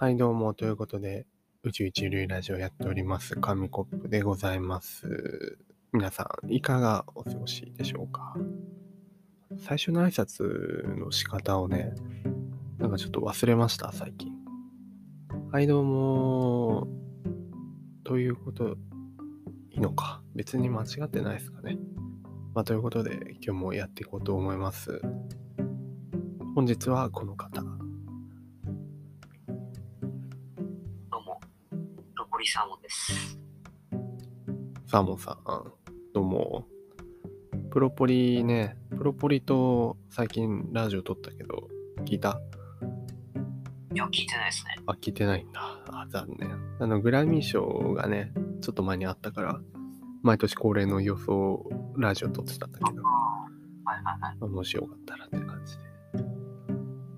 はい、どうも。ということで、宇宙一流ラジオやっております、紙コップでございます。皆さん、いかがお過ごしでしょうか？最初の挨拶の仕方をね、なんかちょっと忘れました、最近。はい、どうも。ということ、いいのか？別に間違ってないですかね。まあ、ということで、今日もやっていこうと思います。本日はこの方。サーモンです。サーモンさん、どうも。プロポリね、プロポリと最近ラジオ撮ったけど、聞いた？いや、聞いてないですね。あ、聞いてないんだ。あ、残念。あの、グラミー賞がね、ちょっと前にあったから、毎年恒例の予想ラジオ撮ってたんだけど、はいはいはい。もしよかったらって感じで。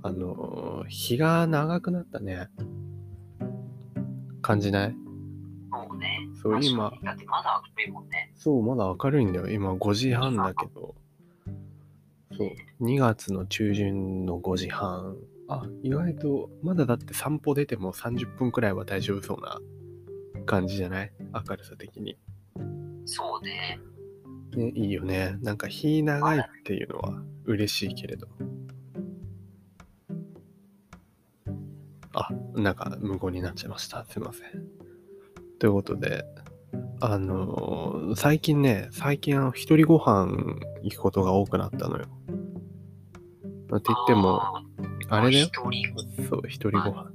あの、日が長くなったね。感じない？そう今だってまだ明るいもんね。そう、まだ明るいんだよ。今5時半だけど。そう、2月の中旬の5時半。あ、意外と、まだだって散歩出ても30分くらいは大丈夫そうな感じじゃない？明るさ的に。そうね。ね、いいよね。なんか日長いっていうのは嬉しいけれど。あ、なんか無言になっちゃいました。すいません。ということで、あのー最近ね、最近あの、一人ご飯行くことが多くなったのよ。まあって言っても、あれだよ。一人そう、一人ご飯。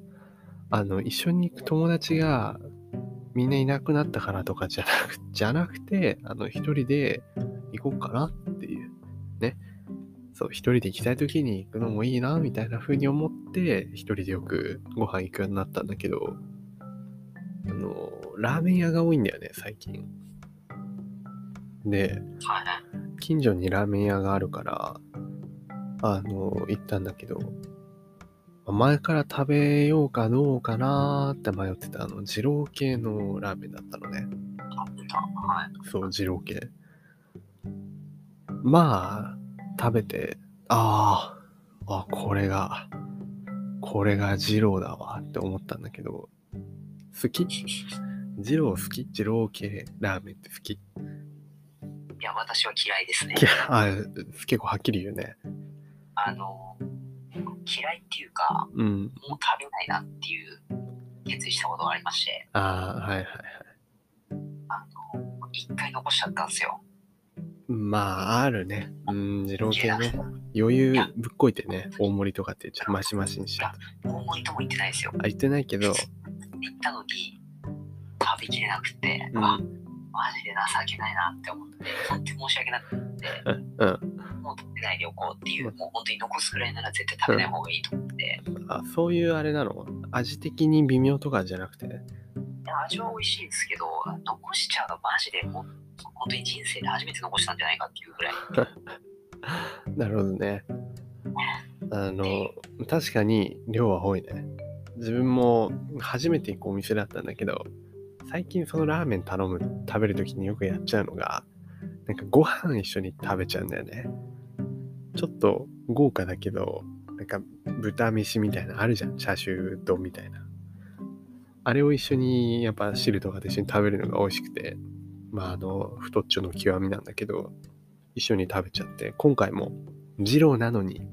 あの、一緒に行く友達がみんないなくなったからとかじゃなくじゃなくて、あの、一人で行こうかなっていう。ね。そう、一人で行きたい時に行くのもいいな、みたいな風に思って、一人でよくご飯行くようになったんだけど、あの、ラーメン屋が多いんだよね、最近。で。近所にラーメン屋があるから、あの、行ったんだけど、前から食べようかどうかなーって迷ってた、あの、二郎系のラーメンだったのね。そう、二郎系。まあ、食べて、ああ、あ、これが、これが二郎だわって思ったんだけど、好き？二郎好き？二郎系ラーメンって好き？いや、私は嫌いですねあ結構はっきり言うね。あの、嫌いっていうか、うん。もう食べないなっていう決意したことがありまして、ああ、はいはいはい。あの、一回残しちゃったんですよ。まあ、あるね。うん、二郎系ね。余裕ぶっこいてね、大盛りとかってじゃマシマシにしちゃった。大盛りとも言ってないですよ。あ、言ってないけど、行ったのに、食べきれなくて、うんあマジで情けないなって思って、本当に申し訳なくて、うん。もう食べないでおこうっていう、もう本当に残すぐらいなら絶対食べない方がいいと思って、あ、そういうあれなの？味的に微妙とかじゃなくて？味は美味しいんですけど、残しちゃうのマジでもう、本当に人生で初めて残したんじゃないかっていうぐらい、なるほどね。あの、確かに量は多いね。自分も初めて行くお店だったんだけど、最近そのラーメン頼む、食べるときによくやっちゃうのが、なんかご飯一緒に食べちゃうんだよね。ちょっと豪華だけど、なんか豚飯みたいなあるじゃん。チャーシュー丼みたいな。あれを一緒にやっぱ汁とかと一緒に食べるのが美味しくて、まああの、太っちょの極みなんだけど、一緒に食べちゃって、今回も二郎なのに、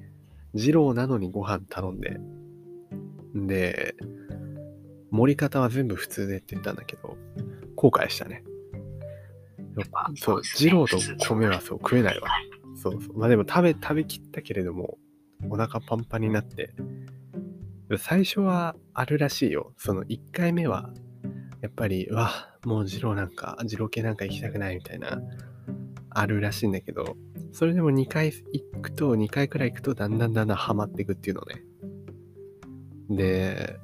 二郎なのにご飯頼んで、で、盛り方は全部普通でって言ったんだけど、後悔したね。やっぱそう、二郎と米はそう食えないわ。はいそうそう。まあでも食べ、食べきったけれども、お腹パンパンになって、最初はあるらしいよ。その1回目は、やっぱり、うわ、もう二郎なんか、二郎系なんか行きたくないみたいな、あるらしいんだけど、それでも2回行くと、2回くらい行くと、だんだんだんだんハマっていくっていうのね。で、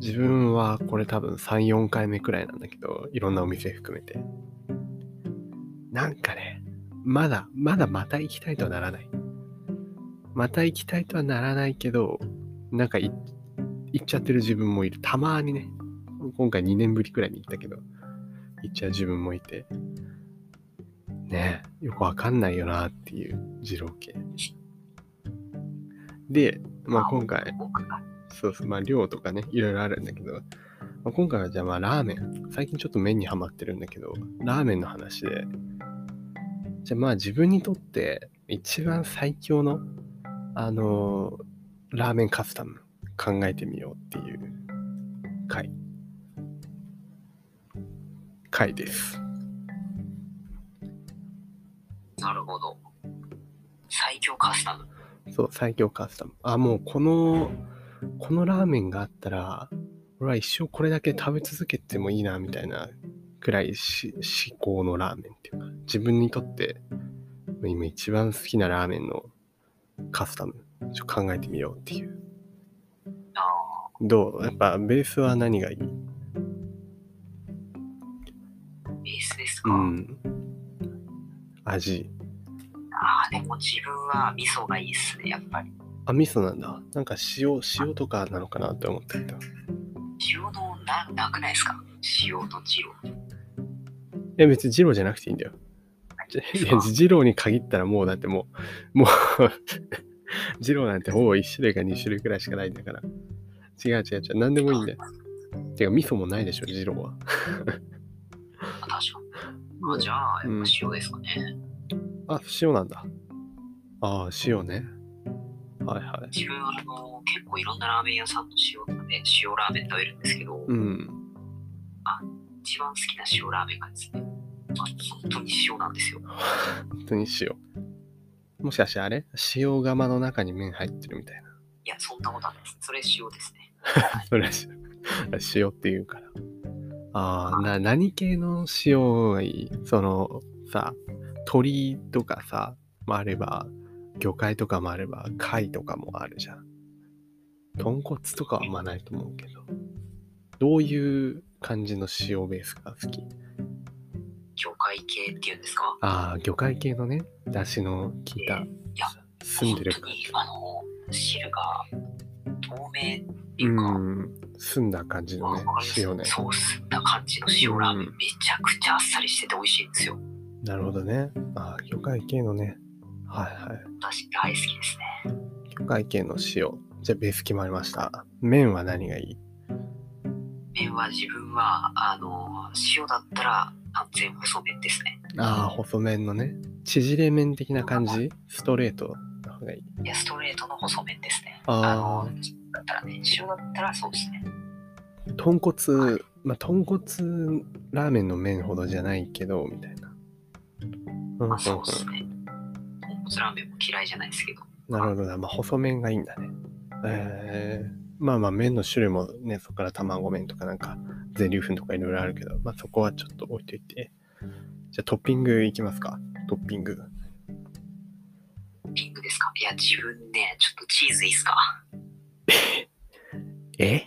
自分はこれ多分3、4回目くらいなんだけど、いろんなお店含めて。なんかね、まだ、まだまた行きたいとはならない。また行きたいとはならないけど、なんかい行っちゃってる自分もいる。たまにね、今回2年ぶりくらいに行ったけど、行っちゃう自分もいて、ねえ、よくわかんないよなっていう二郎系。で、まあ今回、そうそう、まあ量とかね、いろいろあるんだけど、まあ、今回はじゃあまあラーメン。最近ちょっと麺にハマってるんだけど、ラーメンの話で、じゃあまあ自分にとって一番最強の、あのーラーメンカスタム考えてみようっていう回。回です。なるほど。最強カスタム。そう、最強カスタム。あ、もうこの、このラーメンがあったら、俺は一生これだけ食べ続けてもいいな、みたいなくらいし至高のラーメンっていうか、自分にとって、今一番好きなラーメンのカスタム、ちょっと考えてみようっていう。あどう？やっぱベースは何がいい？ーベースですか？うん。味。ああ、でも自分は味噌がいいっすね、やっぱり。あ、味噌なんだ。なんか塩、塩とかなのかなって思ったけど。塩のな、なくないですか？塩とジロー。いや、別に二郎じゃなくていいんだよ。じ いや、二郎に限ったらもうだってもう、もう 二郎なんてほぼ1種類か2種類くらいしかないんだから。違う違う違う、何でもいいんだよ。てか、味噌もないでしょ、二郎は。あ確かに。あじゃあ、やっぱ塩ですかね。あ、塩なんだ。ああ、塩ね。はいはい。自分はあの結構いろんなラーメン屋さんの塩とかで塩ラーメン食べるんですけど、うん。一番好きな塩ラーメンがですね、まあ、本当に塩なんですよ。本当に塩。もしかしてあれ？塩釜の中に麺入ってるみたいな。いや、そんなことはないです。それ塩ですね。それは塩塩って言うから。ああ、な、何系の塩がいい？そのさ、鶏とかさ、もあれば、魚介とかもあれば、貝とかもあるじゃん。豚骨とかはあんまないと思うけど。どういう感じの塩ベースが好き？魚介系っていうんですか？ああ、魚介系のね、出汁の効いた、や澄んでる本当に、あの、汁が透明ってういうか、ん、澄んだ感じのね塩ね。そう吸った感じの塩ラーメン、うんめちゃくちゃあっさりしてて美味しいんですよ。なるほどね。ああ、魚介系のね。はいはい。私大好きですね。魚介系の塩。じゃあベース決まりました。麺は何がいい？麺は自分は、あの、塩だったら完全細麺ですね。ああ、細麺のね。縮れ麺的な感じ？ストレートの方がいい？いや、ストレートの細麺ですね。あーあの、だったらね、塩だったらそうですね。豚骨、まあ、豚骨ラーメンの麺ほどじゃないけど、みたいな。うんまあそうですうんね。豚骨ラーメンも嫌いじゃないですけど。なるほどな。まあ、細麺がいいんだね。えー、まあまあ、麺の種類もね、そこから卵麺とかなんか、全粒粉とかいろいろあるけど、まあそこはちょっと置いといて。じゃあトッピングいきますか。トッピング。ピンクですか？いや、自分ね、ちょっとチーズいいっすか？え？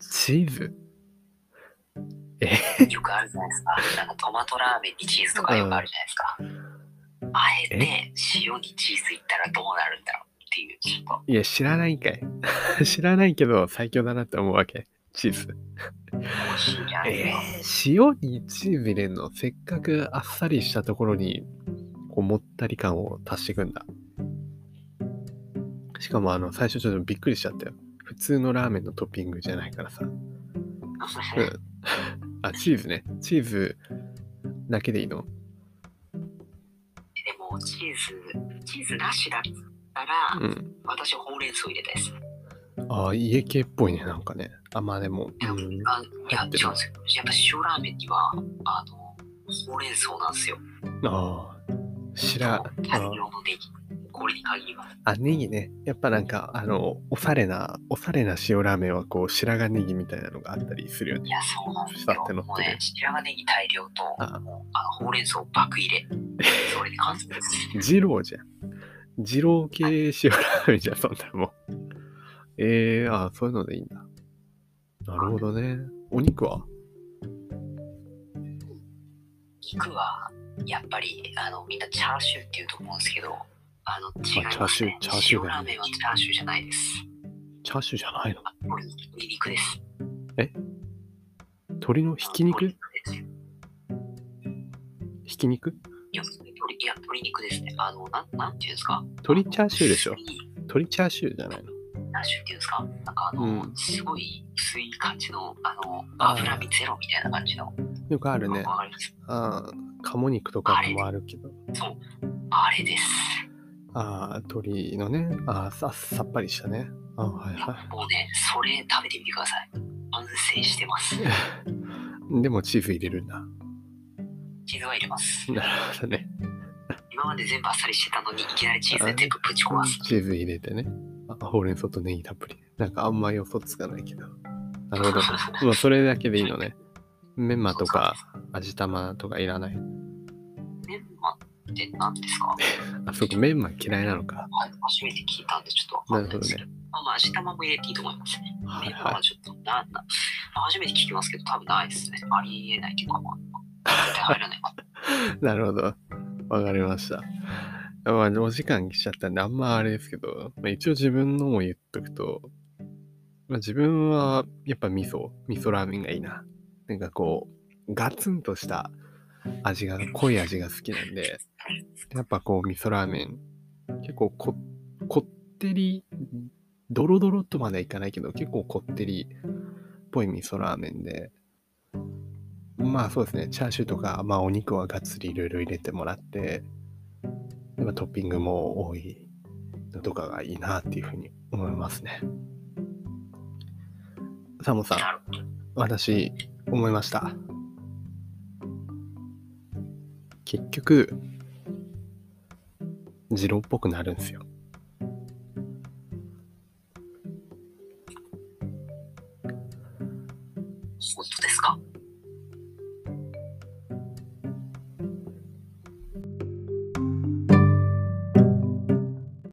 チーズ？よくあるじゃないですか。なんかトマトラーメンにチーズとかよくあるじゃないですか。あえて塩にチーズいったらどうなるんだろうっていう、ちょっといや、知らないんかい。知らないけど最強だなって思うわけ。チーズ。えー、塩にチーズ入れんの？せっかくあっさりしたところにこうもったり感を足していくんだ。しかもあの最初ちょっとびっくりしちゃったよ。普通のラーメンのトッピングじゃないからさ。うん。あ、チーズね。チーズだけでいいの？でも、チーズ、チーズなしだったら、うん。私ほうれん草入れたいです。ああ、家系っぽいね、なんかね。あ、まあでも。いや、うん、あいや違うんですよ。やっぱ塩ラーメンには、あの、ほうれん草なんですよ。ああ、白、あ大量のネギ。これに限ります。あ、ネギね。やっぱなんか、あの、おしゃれな、おしゃれな塩ラーメンはこう、白髪ネギみたいなのがあったりするよねい。や、そうなんですよ。ってるもうね、白髪ネギ大量と、あもうあのほうれん草爆入れ。それで完成です。二郎じゃん。二郎系塩ラーメンじゃん、そんなもん。えー、あそういうのでいいんだ。なるほどね。お肉は？肉は、やっぱり、あの、みんなチャーシューって言うと思うんですけど、あの、違いあチャーます、シューね。チャーシューラーメンはチャーシューじゃないです。チャーシューじゃないの？あ鶏鶏肉です。鶏のひき肉？ひき肉？いや、鶏いや鶏肉ですね。あの、なん、なんていうんですか？鶏チャーシューでしょ鶏チャーシューじゃないの？何種っていうんですか？なんかあの、うんすごい薄い感じの、あの、脂身ゼロみたいな感じの。よくあるね。ああ、鴨肉とかでもあるけど。そう。あれです。ああ、鶏のね。ああ、ささっぱりしたね。あはいはもうね、それ食べてみてください。完成してます。い。でもチーズ入れるんだ。チーズは入れます。なるほどね。今まで全部あっさりしてたのに、いきなりチーズで全部ぶち壊す。チーズ入れてね。あほうれん草とネギたっぷり。なんかあんま予想つかないけど。なるほど。まあそれだけでいいのね。メンマとか味玉とかいらない。って何ですか？あ、そこメンマ嫌いなのか。はい初めて聞いたんでちょっとわかんないですけど。まあまあ、味玉も入れていいと思いますね。はいはメンマはちょっと、な、な、初めて聞きますけど、多分ないですね。ありえないというか、まあ、絶対入らないか。い。なるほど。わかりました。まあ、お時間来ちゃったんで、あんまあれですけど、まあ、一応自分のも言っとくと、まあ、自分はやっぱ味噌、味噌ラーメンがいいな。なんかこう、ガツンとした味が、濃い味が好きなんで、やっぱこう、味噌ラーメン、結構ここってり、ドロドロとまではいかないけど、結構こってりっぽい味噌ラーメンで、まあそうですね、チャーシューとか、まあお肉はがっつりいろいろ入れてもらって、でまあトッピングも多いのとかがいいなっていうふうに思いますね。サモさん。私、思いました。結局、二郎っぽくなるんですよ。